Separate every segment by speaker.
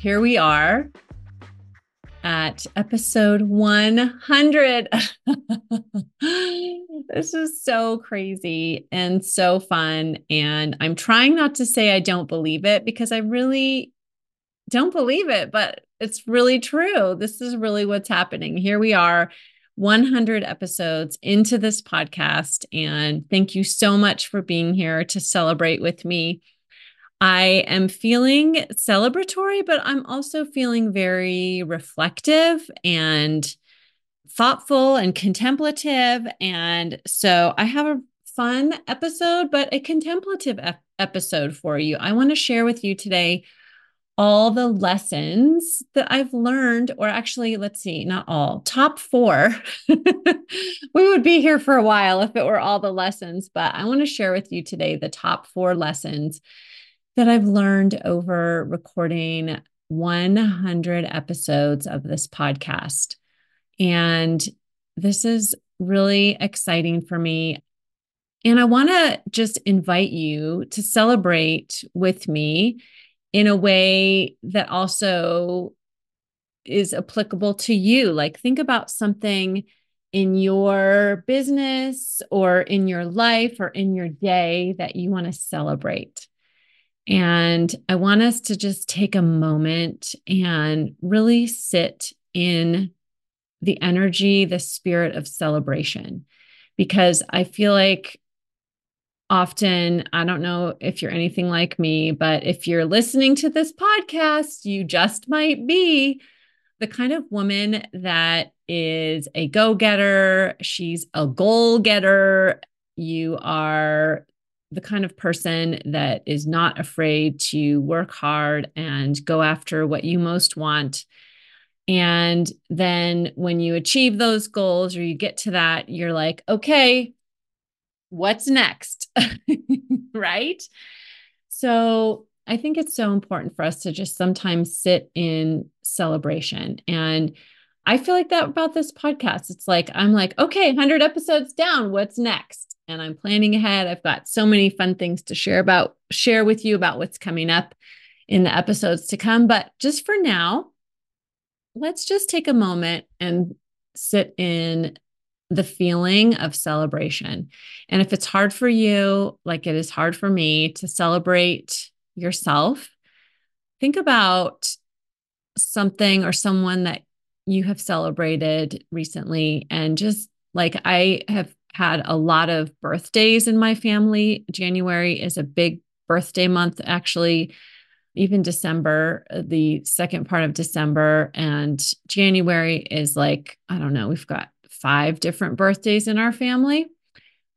Speaker 1: here we are at episode 100. this is so crazy and so fun. And I'm trying not to say I don't believe it because I really don't believe it, but it's really true. This is really what's happening. Here we are. 100 episodes into this podcast. And thank you so much for being here to celebrate with me. I am feeling celebratory, but I'm also feeling very reflective and thoughtful and contemplative. And so I have a fun episode, but a contemplative ep- episode for you. I want to share with you today all the lessons that I've learned, or actually, let's see, not all, top four. we would be here for a while if it were all the lessons, but I want to share with you today the top four lessons that I've learned over recording 100 episodes of this podcast. And this is really exciting for me. And I want to just invite you to celebrate with me in a way that also is applicable to you. Like, think about something in your business or in your life or in your day that you want to celebrate. And I want us to just take a moment and really sit in the energy, the spirit of celebration, because I feel like often, I don't know if you're anything like me, but if you're listening to this podcast, you just might be the kind of woman that is a go getter. She's a goal getter. You are the kind of person that is not afraid to work hard and go after what you most want. And then when you achieve those goals or you get to that, you're like, okay, what's next? right? So I think it's so important for us to just sometimes sit in celebration. And I feel like that about this podcast. It's like, I'm like, okay, 100 episodes down. What's next? and I'm planning ahead. I've got so many fun things to share about, share with you about what's coming up in the episodes to come. But just for now, let's just take a moment and sit in the feeling of celebration. And if it's hard for you, like it is hard for me to celebrate yourself, think about something or someone that you have celebrated recently and just like I have had a lot of birthdays in my family. January is a big birthday month, actually, even December, uh, the second part of December. And January is like, I don't know, we've got five different birthdays in our family.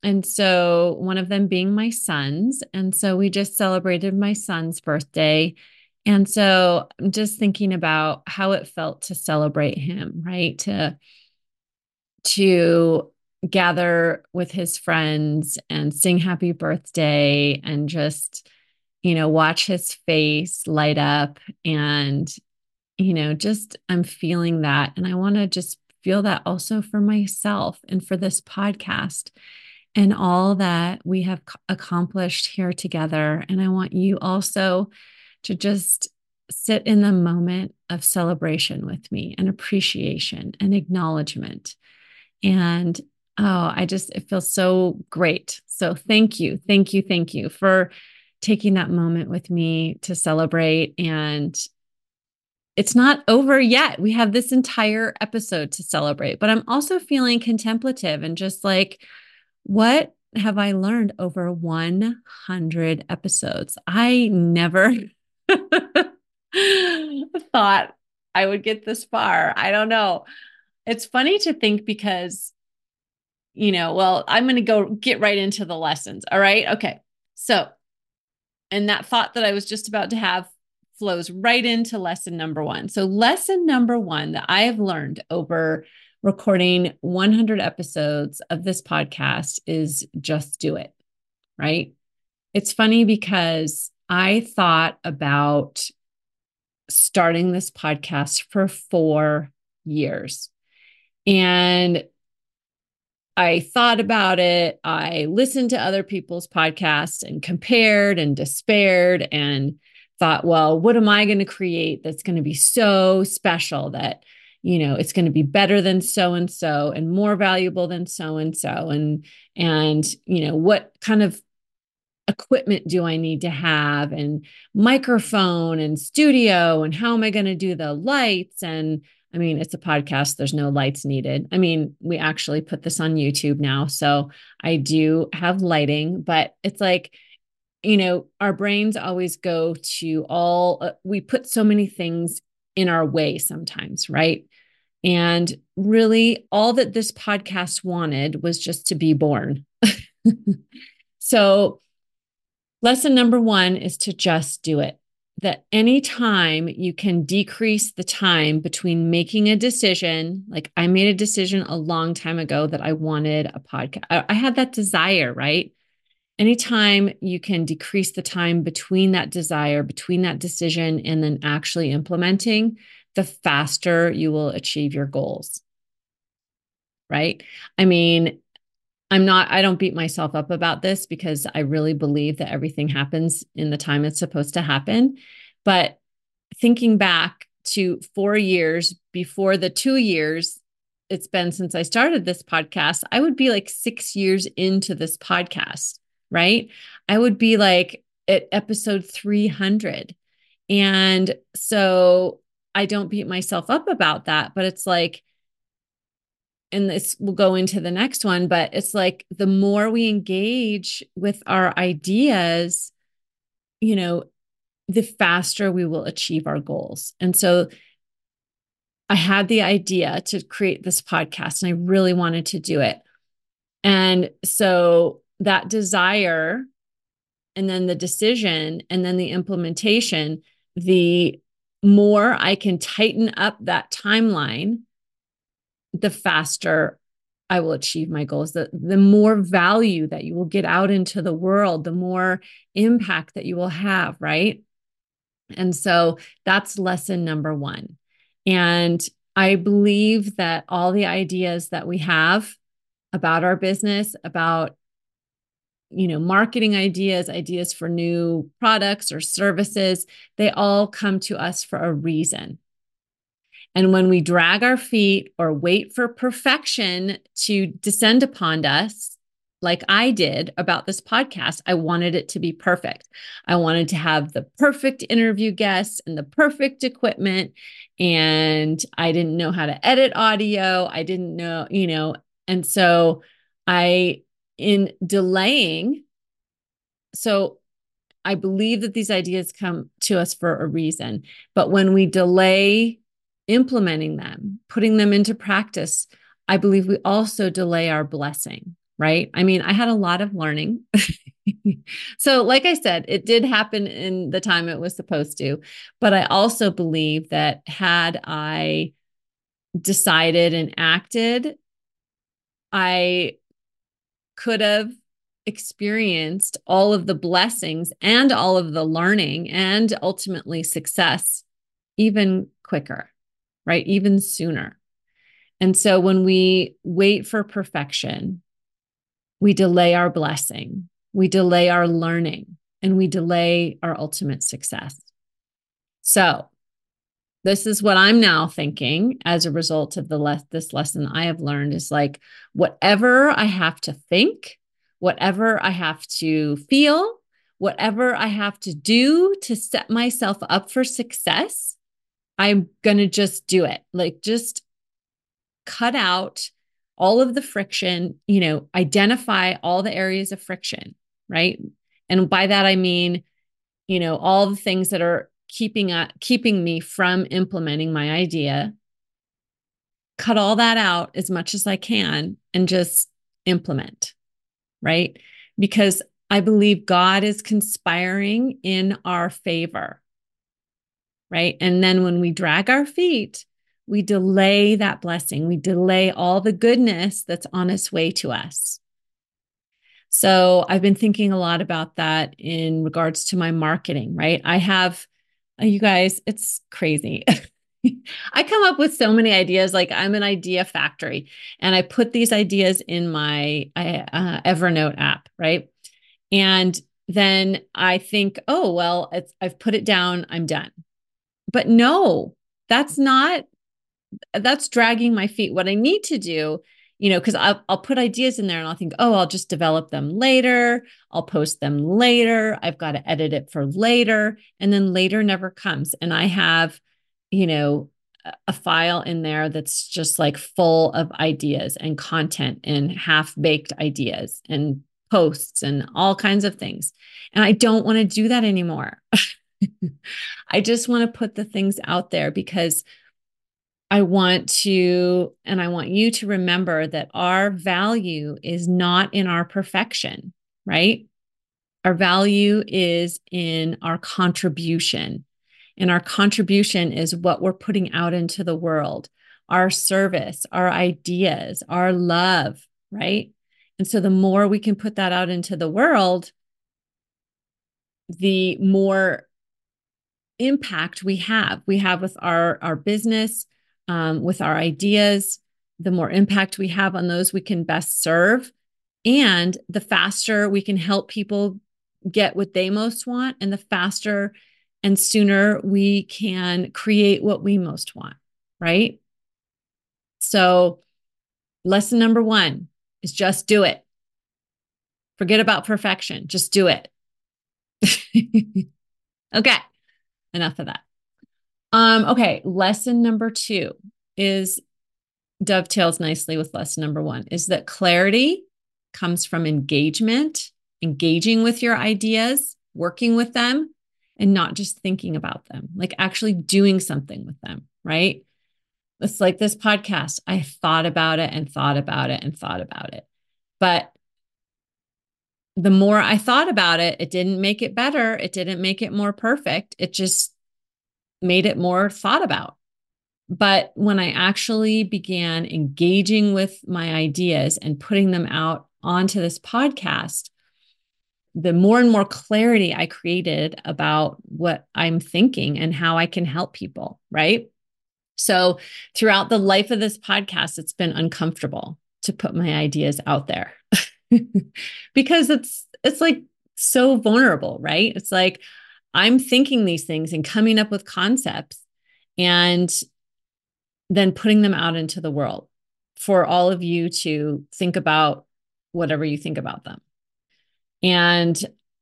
Speaker 1: And so one of them being my son's. And so we just celebrated my son's birthday. And so I'm just thinking about how it felt to celebrate him, right? To to gather with his friends and sing happy birthday and just you know watch his face light up and you know just i'm feeling that and i want to just feel that also for myself and for this podcast and all that we have accomplished here together and i want you also to just sit in the moment of celebration with me and appreciation and acknowledgement and Oh, I just, it feels so great. So thank you. Thank you. Thank you for taking that moment with me to celebrate. And it's not over yet. We have this entire episode to celebrate, but I'm also feeling contemplative and just like, what have I learned over 100 episodes? I never thought I would get this far. I don't know. It's funny to think because you know, well, I'm going to go get right into the lessons. All right. Okay. So, and that thought that I was just about to have flows right into lesson number one. So, lesson number one that I have learned over recording 100 episodes of this podcast is just do it, right? It's funny because I thought about starting this podcast for four years. And I thought about it. I listened to other people's podcasts and compared and despaired and thought, well, what am I going to create that's going to be so special that, you know, it's going to be better than so and so and more valuable than so and so and and you know, what kind of equipment do I need to have and microphone and studio and how am I going to do the lights and I mean it's a podcast there's no lights needed. I mean we actually put this on YouTube now so I do have lighting but it's like you know our brains always go to all uh, we put so many things in our way sometimes right? And really all that this podcast wanted was just to be born. so Lesson number one is to just do it. That anytime you can decrease the time between making a decision, like I made a decision a long time ago that I wanted a podcast. I had that desire, right? Anytime you can decrease the time between that desire, between that decision, and then actually implementing, the faster you will achieve your goals. Right. I mean, I'm not, I don't beat myself up about this because I really believe that everything happens in the time it's supposed to happen. But thinking back to four years before the two years it's been since I started this podcast, I would be like six years into this podcast, right? I would be like at episode 300. And so I don't beat myself up about that, but it's like, and this will go into the next one, but it's like the more we engage with our ideas, you know, the faster we will achieve our goals. And so I had the idea to create this podcast and I really wanted to do it. And so that desire and then the decision and then the implementation, the more I can tighten up that timeline the faster I will achieve my goals. The, the more value that you will get out into the world, the more impact that you will have, right? And so that's lesson number one. And I believe that all the ideas that we have about our business, about you know, marketing ideas, ideas for new products or services, they all come to us for a reason. And when we drag our feet or wait for perfection to descend upon us, like I did about this podcast, I wanted it to be perfect. I wanted to have the perfect interview guests and the perfect equipment. And I didn't know how to edit audio. I didn't know, you know, and so I, in delaying, so I believe that these ideas come to us for a reason. But when we delay implementing them, putting them into practice, I believe we also delay our blessing, right? I mean, I had a lot of learning. so, like I said, it did happen in the time it was supposed to. But I also believe that had I decided and acted, I could have experienced all of the blessings and all of the learning and ultimately success even quicker right? Even sooner. And so when we wait for perfection, we delay our blessing, we delay our learning, and we delay our ultimate success. So, this is what I'm now thinking as a result of the le- this lesson I have learned is like whatever I have to think, whatever I have to feel, whatever I have to do to set myself up for success, I'm going to just do it. Like, just cut out all of the friction, you know, identify all the areas of friction, right? And by that, I mean, you know, all the things that are keeping uh, keeping me from implementing my idea cut all that out as much as i can and just implement right because i believe god is conspiring in our favor right? And then when we drag our feet, we delay that blessing. We delay all the goodness that's on its way to us. So I've been thinking a lot about that in regards to my marketing, right? I have, uh, you guys, it's crazy. I come up with so many ideas. Like I'm an idea factory, and I put these ideas in my uh, Evernote app, right? And then I think, oh well, I've put it down. I'm done. But no, that's not. That's dragging my feet. What I need to do you know, because I'll, I'll put ideas in there and I'll think, oh, I'll just develop them later. I'll post them later. I've got to edit it for later. And then later never comes. And I have, you know, a file in there that's just like full of ideas and content and half baked ideas and posts and all kinds of things. And I don't want to do that anymore. I just want to put the things out there because I want to, and I want you to remember that our value is not in our perfection, right? Our value is in our contribution. And our contribution is what we're putting out into the world our service, our ideas, our love, right? And so the more we can put that out into the world, the more impact we have. We have with our, our business, um, with our ideas, the more impact we have on those we can best serve. And the faster we can help people get what they most want, and the faster and sooner we can create what we most want, right? So, lesson number one is just do it. Forget about perfection, just do it. okay, enough of that. Um, okay, lesson number two is dovetails nicely with lesson number one is that clarity comes from engagement, engaging with your ideas, working with them, and not just thinking about them, like actually doing something with them, right? It's like this podcast. I thought about it and thought about it and thought about it. But the more I thought about it, it didn't make it better. It didn't make it more perfect. It just made it more thought about. But when I actually began engaging with my ideas and putting them out onto this podcast, the more and more clarity I created about what I'm thinking and how I can help people, right? So, throughout the life of this podcast, it's been uncomfortable to put my ideas out there because it's it's like so vulnerable, right? It's like I'm thinking these things and coming up with concepts and then putting them out into the world for all of you to think about whatever you think about them. And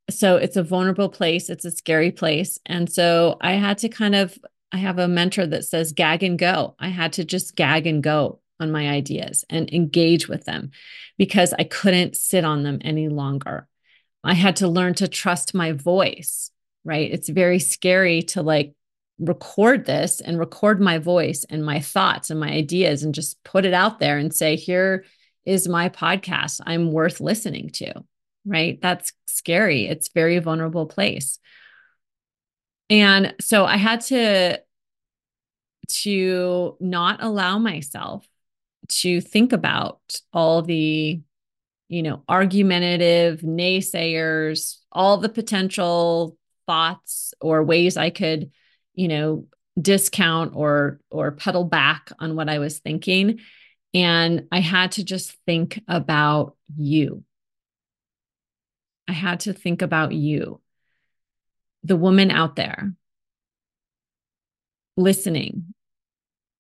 Speaker 1: so it's a vulnerable place, it's a scary place. And so I had to kind of, I have a mentor that says gag and go. I had to just gag and go on my ideas and engage with them because I couldn't sit on them any longer. I had to learn to trust my voice right? It's very scary to like record this and record my voice and my thoughts and my ideas and just put it out there and say, here is my podcast. I'm worth listening to, right? That's scary. It's very vulnerable place. And so I had to to not allow myself to think about all the you know argumentative naysayers all the potential thoughts or ways I could, you know, discount or or pedal back on what I was thinking and I had to just think about you. I had to think about you. The woman out there listening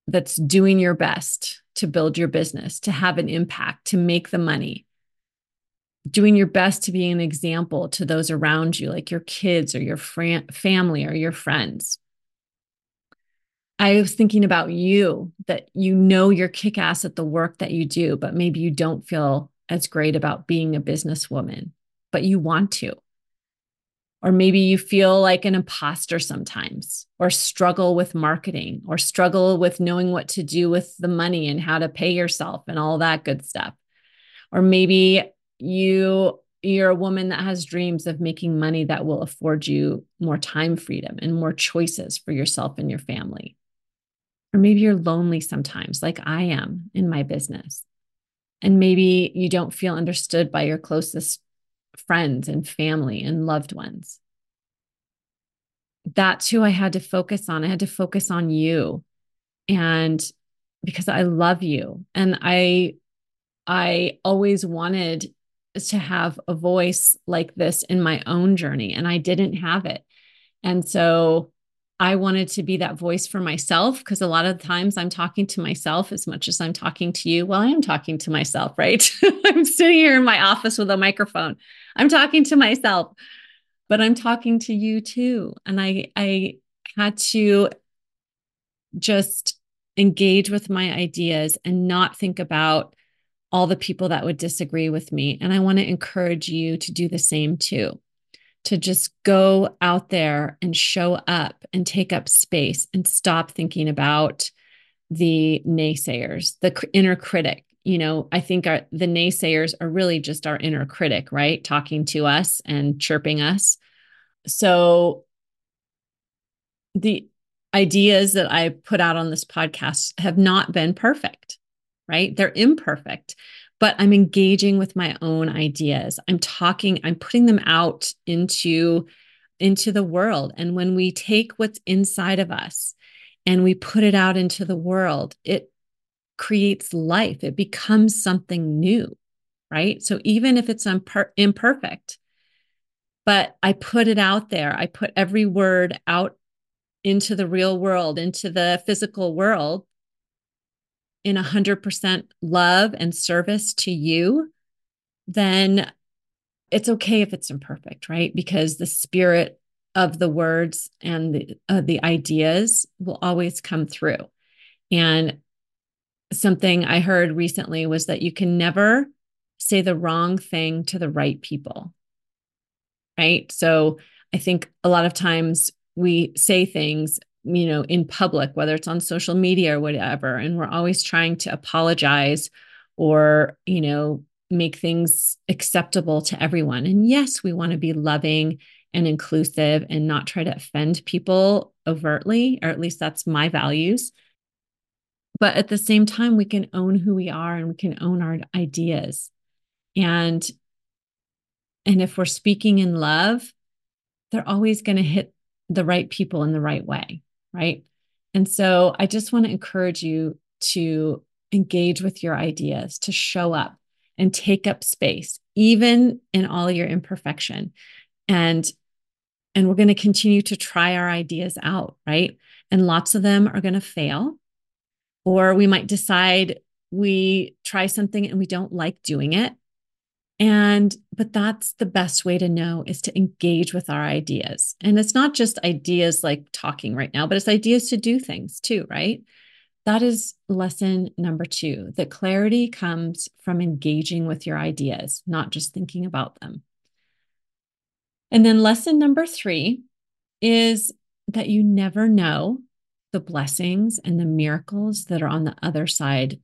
Speaker 1: that's doing your best to build your business, to have an impact, to make the money, doing your best to be an example to those around you, like your kids or your fran- family or your friends. I was thinking about you that you know you're kick ass at the work that you do, but maybe you don't feel as great about being a businesswoman, but you want to. Or maybe you feel like an imposter sometimes, or struggle with marketing, or struggle with knowing what to do with the money and how to pay yourself and all that good stuff. Or maybe you you're a woman that has dreams of making money that will afford you more time freedom and more choices for yourself and your family. Or maybe you're lonely sometimes, like I am in my business. And maybe you don't feel understood by your closest friends and family and loved ones. That's who I had to focus on. I had to focus on you. And because I love you and I I always wanted to have a voice like this in my own journey and I didn't have it. And so I wanted to be that voice for myself because a lot of times I'm talking to myself as much as I'm talking to you. Well, I am talking to myself, right? I'm sitting here in my office with a microphone. I'm talking to myself, but I'm talking to you too. And I I had to just engage with my ideas and not think about all the people that would disagree with me. And I want to encourage you to do the same too, to just go out there and show up and take up space and stop thinking about the naysayers, the inner critic. You know, I think our, the naysayers are really just our inner critic, right? Talking to us and chirping us. So the ideas that I put out on this podcast have not been perfect right? They're imperfect, but I'm engaging with my own ideas. I'm talking, I'm putting them out into into the world. And when we take what's inside of us and we put it out into the world, it creates life. It becomes something new, right? So even if it's imper- imperfect, but I put it out there, I put every word out into the real world, into the physical world, in 100% love and service to you, then it's okay if it's imperfect, right? Because the spirit of the words and the, uh, the ideas will always come through. And something I heard recently was that you can never say the wrong thing to the right people. Right. So I think a lot of times we say things you know in public whether it's on social media or whatever and we're always trying to apologize or you know make things acceptable to everyone. And yes we want to be loving and inclusive and not try to offend people overtly or at least that's my values. But at the same time we can own who we are and we can own our ideas. And and if we're speaking in love they're always going to hit the right people in the right way right? And so I just want to encourage you to engage with your ideas, to show up and take up space, even in all your imperfection. And and we're going to continue to try our ideas out, right? And lots of them are going to fail. Or we might decide we try something and we don't like doing it. And, but that's the best way to know is to engage with our ideas. And it's not just ideas like talking right now, but it's ideas to do things too, right? That is lesson number two. The clarity comes from engaging with your ideas, not just thinking about them. And then lesson number three is that you never know the blessings and the miracles that are on the other side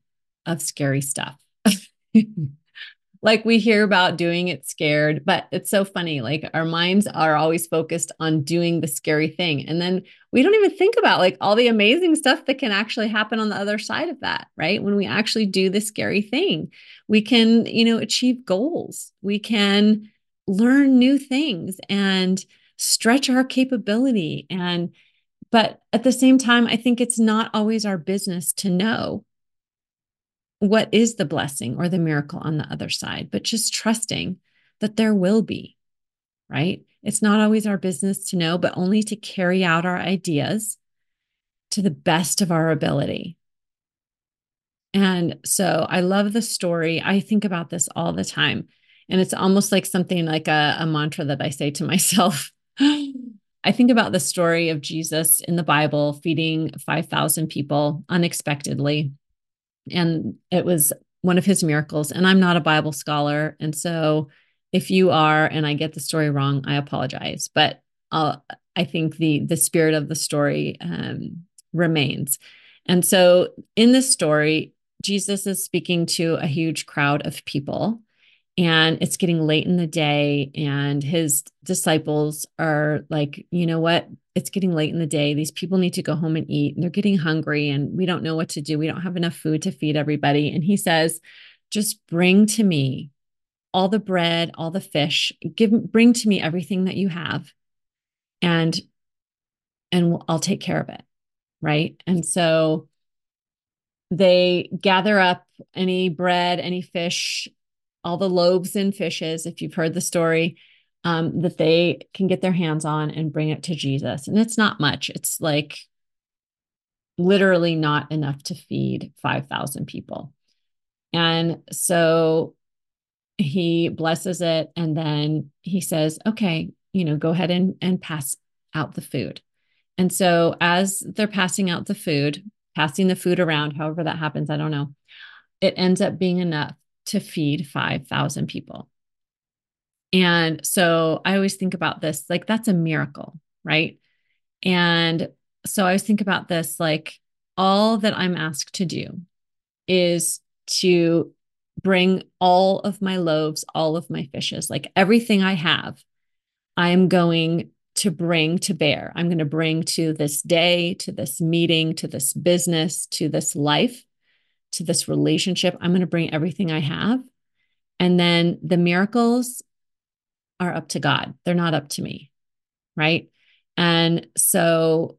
Speaker 1: of scary stuff. like we hear about doing it scared, but it's so funny. Like our minds are always focused on doing the scary thing. And then we don't even think about like all the amazing stuff that can actually happen on the other side of that, right? When we actually do the scary thing, we can, you know, achieve goals. We can learn new things and stretch our capability and but at the same time, I think it's not always our business to know what is the blessing or the miracle on the other side, but just trusting that there will be, right? It's not always our business to know, but only to carry out our ideas to the best of our ability. And so I love the story. I think about this all the time. And it's almost like something like a, a mantra that I say to myself. I think about the story of Jesus in the Bible feeding 5,000 people unexpectedly and it was one of his miracles. And I'm not a Bible scholar. And so if you are and I get the story wrong, I apologize. But I'll, I think the the spirit of the story um, remains. And so in this story, Jesus is speaking to a huge crowd of people. and it's getting late in the day and his disciples are like you know what it's getting late in the day these people need to go home and eat and they're getting hungry and we don't know what to do we don't have enough food to feed everybody and he says just bring to me all the bread all the fish give bring to me everything that you have and and I'll take care of it right? And so they gather up any bread any fish all the loaves and fishes, if you've heard the story, um, that they can get their hands on and bring it to Jesus. And it's not much, it's like literally not enough to feed 5,000 people. And so he blesses it and then he says, okay, you know, go ahead and, and pass out the food. And so as they're passing out the food, passing the food around, however that happens, I don't know, it ends up being enough to feed 5,000 people. And so I always think about this like that's a miracle, right? And so I always think about this like all that I'm asked to do is to bring all of my loaves, all of my fishes, like everything I have, I am going to bring to bear. I'm going to bring to this day, to this meeting, to this business, to this life to this relationship. I'm going to bring everything I have. And then the miracles are up to God, they're not up to me. Right. And so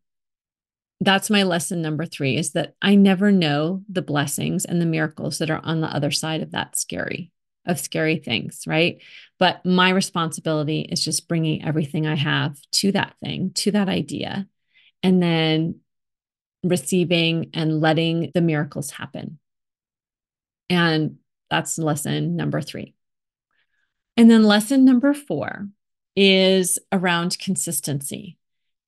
Speaker 1: that's my lesson number three is that I never know the blessings and the miracles that are on the other side of that scary, of scary things. Right. But my responsibility is just bringing everything I have to that thing, to that idea, and then receiving and letting the miracles happen. And that's lesson number three. And then lesson number four is around consistency.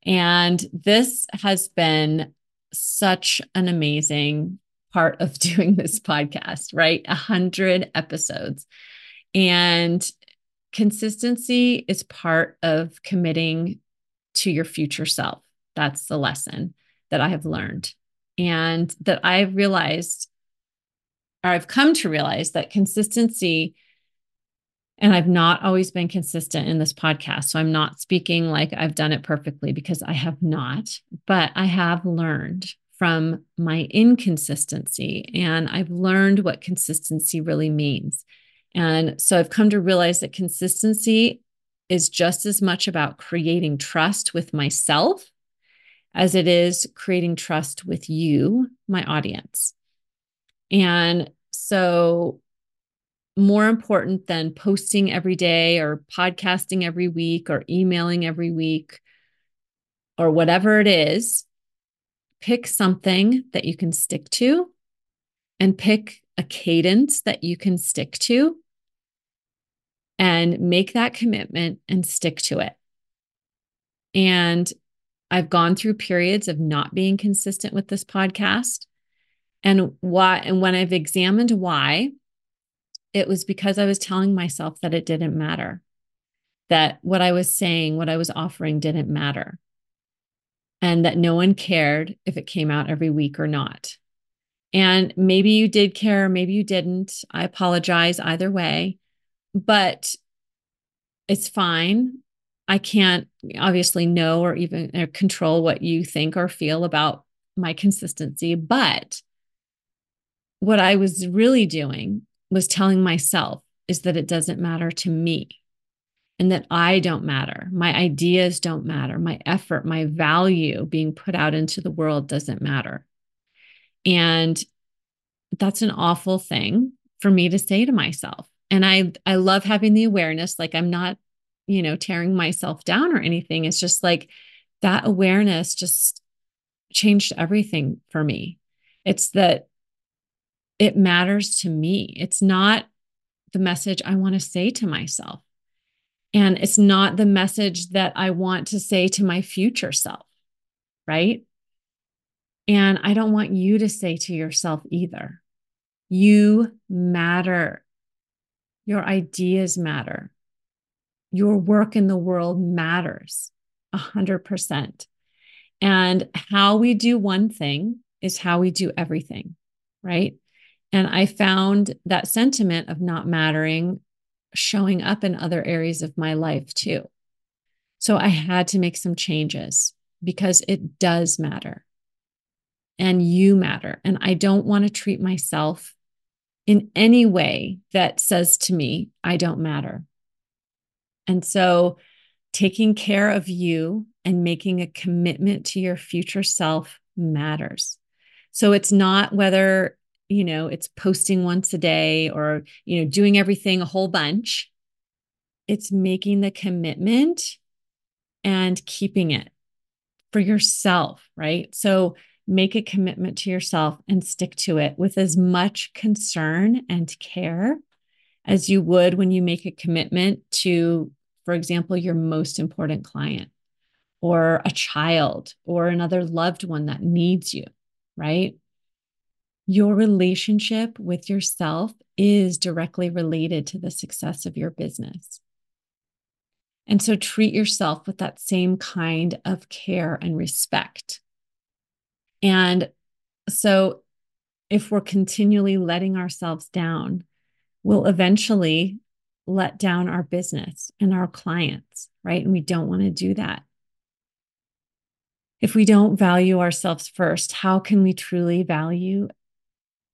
Speaker 1: And this has been such an amazing part of doing this podcast, right? A hundred episodes. And consistency is part of committing to your future self. That's the lesson that I have learned and that I've realized or I've come to realize that consistency, and I've not always been consistent in this podcast. So I'm not speaking like I've done it perfectly because I have not, but I have learned from my inconsistency and I've learned what consistency really means. And so I've come to realize that consistency is just as much about creating trust with myself as it is creating trust with you, my audience. And so, more important than posting every day or podcasting every week or emailing every week or whatever it is, pick something that you can stick to and pick a cadence that you can stick to and make that commitment and stick to it. And I've gone through periods of not being consistent with this podcast and why and when i've examined why it was because i was telling myself that it didn't matter that what i was saying what i was offering didn't matter and that no one cared if it came out every week or not. And maybe you did care maybe you didn't. I apologize either way but it's fine. I can't obviously know or even control what you think or feel about my consistency but what I was really doing was telling myself is that it doesn't matter to me and that I don't matter. My ideas don't matter. My effort, my value being put out into the world doesn't matter. And that's an awful thing for me to say to myself. And I I love having the awareness like I'm not, you know, tearing myself down or anything. It's just like that awareness just changed everything for me. It's that it matters to me. It's not the message I want to say to myself. And it's not the message that I want to say to my future self, right? And I don't want you to say to yourself either. You matter. Your ideas matter. Your work in the world matters a hundred percent. And how we do one thing is how we do everything, right? And I found that sentiment of not mattering showing up in other areas of my life too. So I had to make some changes because it does matter. And you matter. And I don't want to treat myself in any way that says to me, I don't matter. And so taking care of you and making a commitment to your future self matters. So it's not whether, you know, it's posting once a day or, you know, doing everything a whole bunch. It's making the commitment and keeping it for yourself, right? So make a commitment to yourself and stick to it with as much concern and care as you would when you make a commitment to, for example, your most important client or a child or another loved one that needs you, right? Your relationship with yourself is directly related to the success of your business. And so treat yourself with that same kind of care and respect. And so if we're continually letting ourselves down, we'll eventually let down our business and our clients, right? And we don't want to do that. If we don't value ourselves first, how can we truly value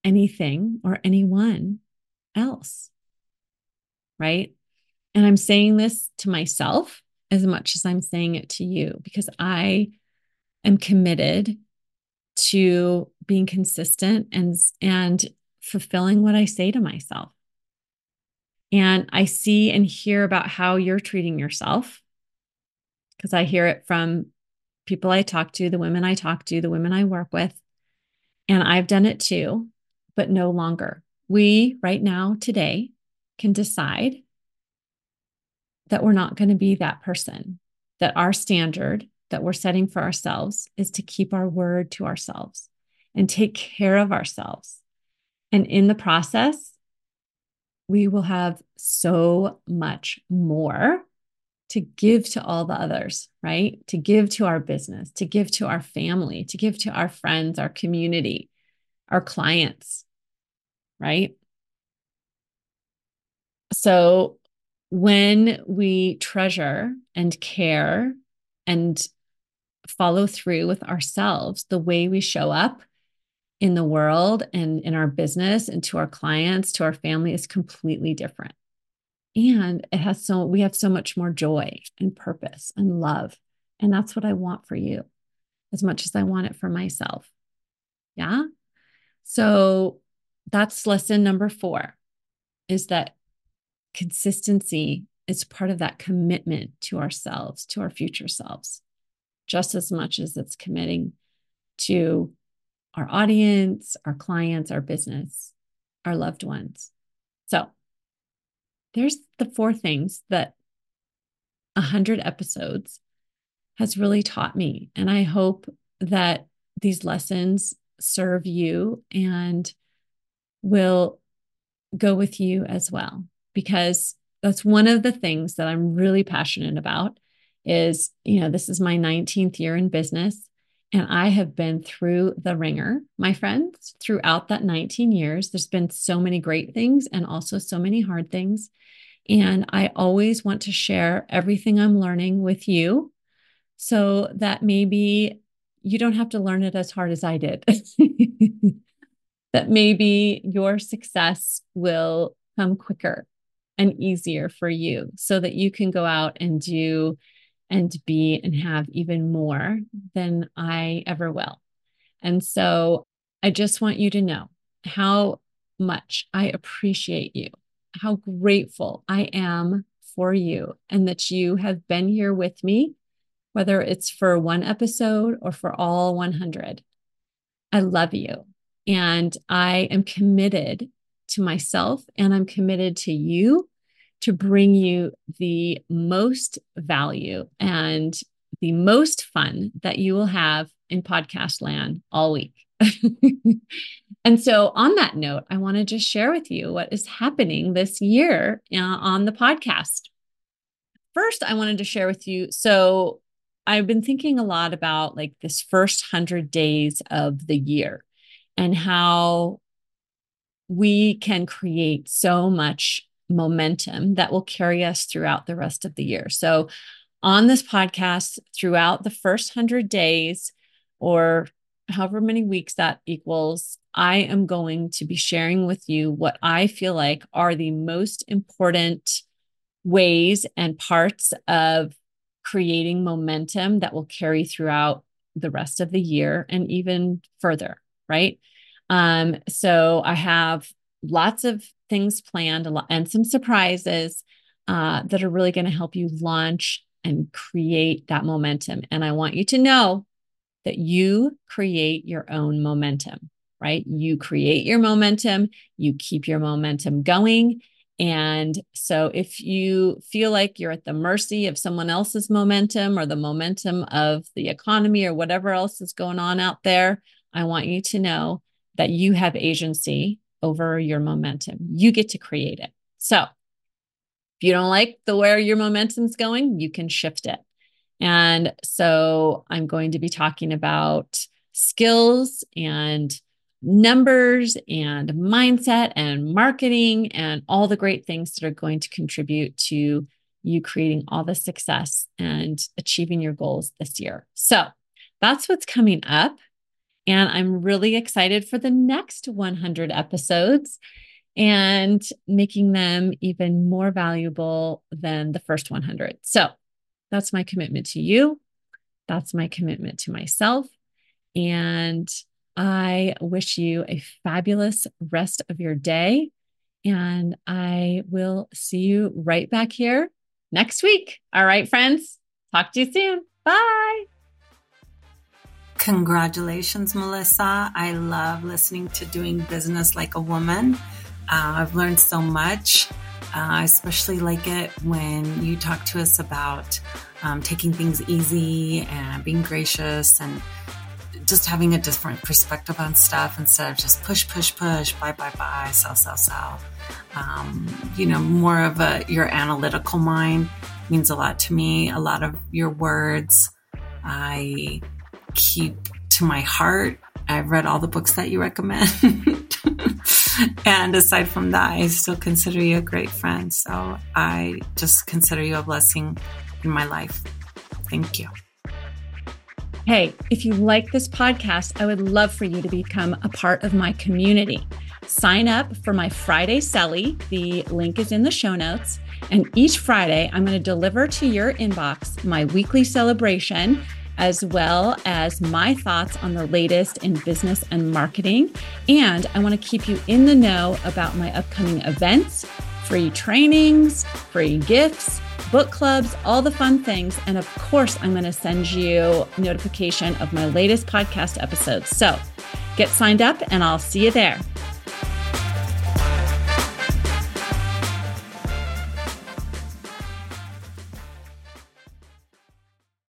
Speaker 1: anything or anyone else? Right? And I'm saying this to myself as much as I'm saying it to you because I am committed to being consistent and and fulfilling what I say to myself. And I see and hear about how you're treating yourself because I hear it from people I talk to, the women I talk to, the women I work with. And I've done it too, but no longer. We right now, today, can decide that we're not going to be that person, that our standard that we're setting for ourselves is to keep our word to ourselves and take care of ourselves. And in the process, we will have so much more to give to all the others, right? To give to our business, to give to our family, to give to our friends, our community, our clients, right? So when we treasure and care and follow through with ourselves, the way we show up in the world and in our business and to our clients, to our family is completely different. And it has so, we have so much more joy and purpose and love. And that's what I want for you as much as I want it for myself. Yeah. So that's lesson number four is that consistency is part of that commitment to ourselves, to our future selves, just as much as it's committing to our audience, our clients, our business, our loved ones. So there's the four things that a hundred episodes has really taught me. And I hope that these lessons serve you and will go with you as well because that's one of the things that I'm really passionate about is, you know, this is my 19th year in business and I have been through the wringer, my friends, throughout that 19 years. There's been so many great things and also so many hard things. And I always want to share everything I'm learning with you so that maybe you don't have to learn it as hard as I did. that maybe your success will come quicker and easier for you so that you can go out and do and be and have even more than I ever will. And so I just want you to know how much I appreciate you, how grateful I am for you, and that you have been here with me, whether it's for one episode or for all 100. I love you. And I am committed to myself and I'm committed to you to bring you the most value and the most fun that you will have in podcast land all week. and so, on that note, I want to just share with you what is happening this year uh, on the podcast. First, I wanted to share with you. So, I've been thinking a lot about like this first 100 days of the year and how we can create so much momentum that will carry us throughout the rest of the year. So, on this podcast, throughout the first 100 days or however many weeks that equals, I am going to be sharing with you what I feel like are the most important ways and parts of creating momentum that will carry throughout the rest of the year and even further, right? Um, so I have lots of things planned and some surprises uh, that are really going to help you launch and create that momentum. And I want you to know that you create your own momentum, right? You create your momentum, you keep your momentum going. And so if you feel like you're at the mercy of someone else's momentum or the momentum of the economy or whatever else is going on out there, I want you to know that you have agency over your momentum. You get to create it. So if you don't like the where your momentum's going, you can shift it. And so I'm going to be talking about skills and numbers and mindset and marketing and all the great things that are going to contribute to you creating all the success and achieving your goals this year. So that's what's coming up. And I'm really excited for the next 100 episodes and making them even more valuable than the first 100. So that's my commitment to you. That's my commitment to myself. And I wish you a fabulous rest of your day. And I will see you right back here next week. All right, friends. Talk to you soon. Bye.
Speaker 2: Congratulations, Melissa. I love listening to Doing Business Like a Woman. Uh, I've learned so much. Uh, I especially like it when you talk to us about um, taking things easy and being gracious and just having a different perspective on stuff instead of just push, push, push, buy, buy, buy, sell, sell, sell. Um, you know, more of a your analytical mind means a lot to me. A lot of your words I keep to my heart. I've read all the books that you recommend. and aside from that, I still consider you a great friend. So I just consider you a blessing in my life. Thank you.
Speaker 1: Hey, if you like this podcast, I would love for you to become a part of my community. Sign up for my Friday Celly. The link is in the show notes. And each Friday, I'm going to deliver to your inbox my weekly celebration, as well as my thoughts on the latest in business and marketing. And I want to keep you in the know about my upcoming events, free trainings, free gifts book clubs, all the fun things. And of course, I'm going to send you notification of my latest podcast episodes. So get signed up and I'll see you there.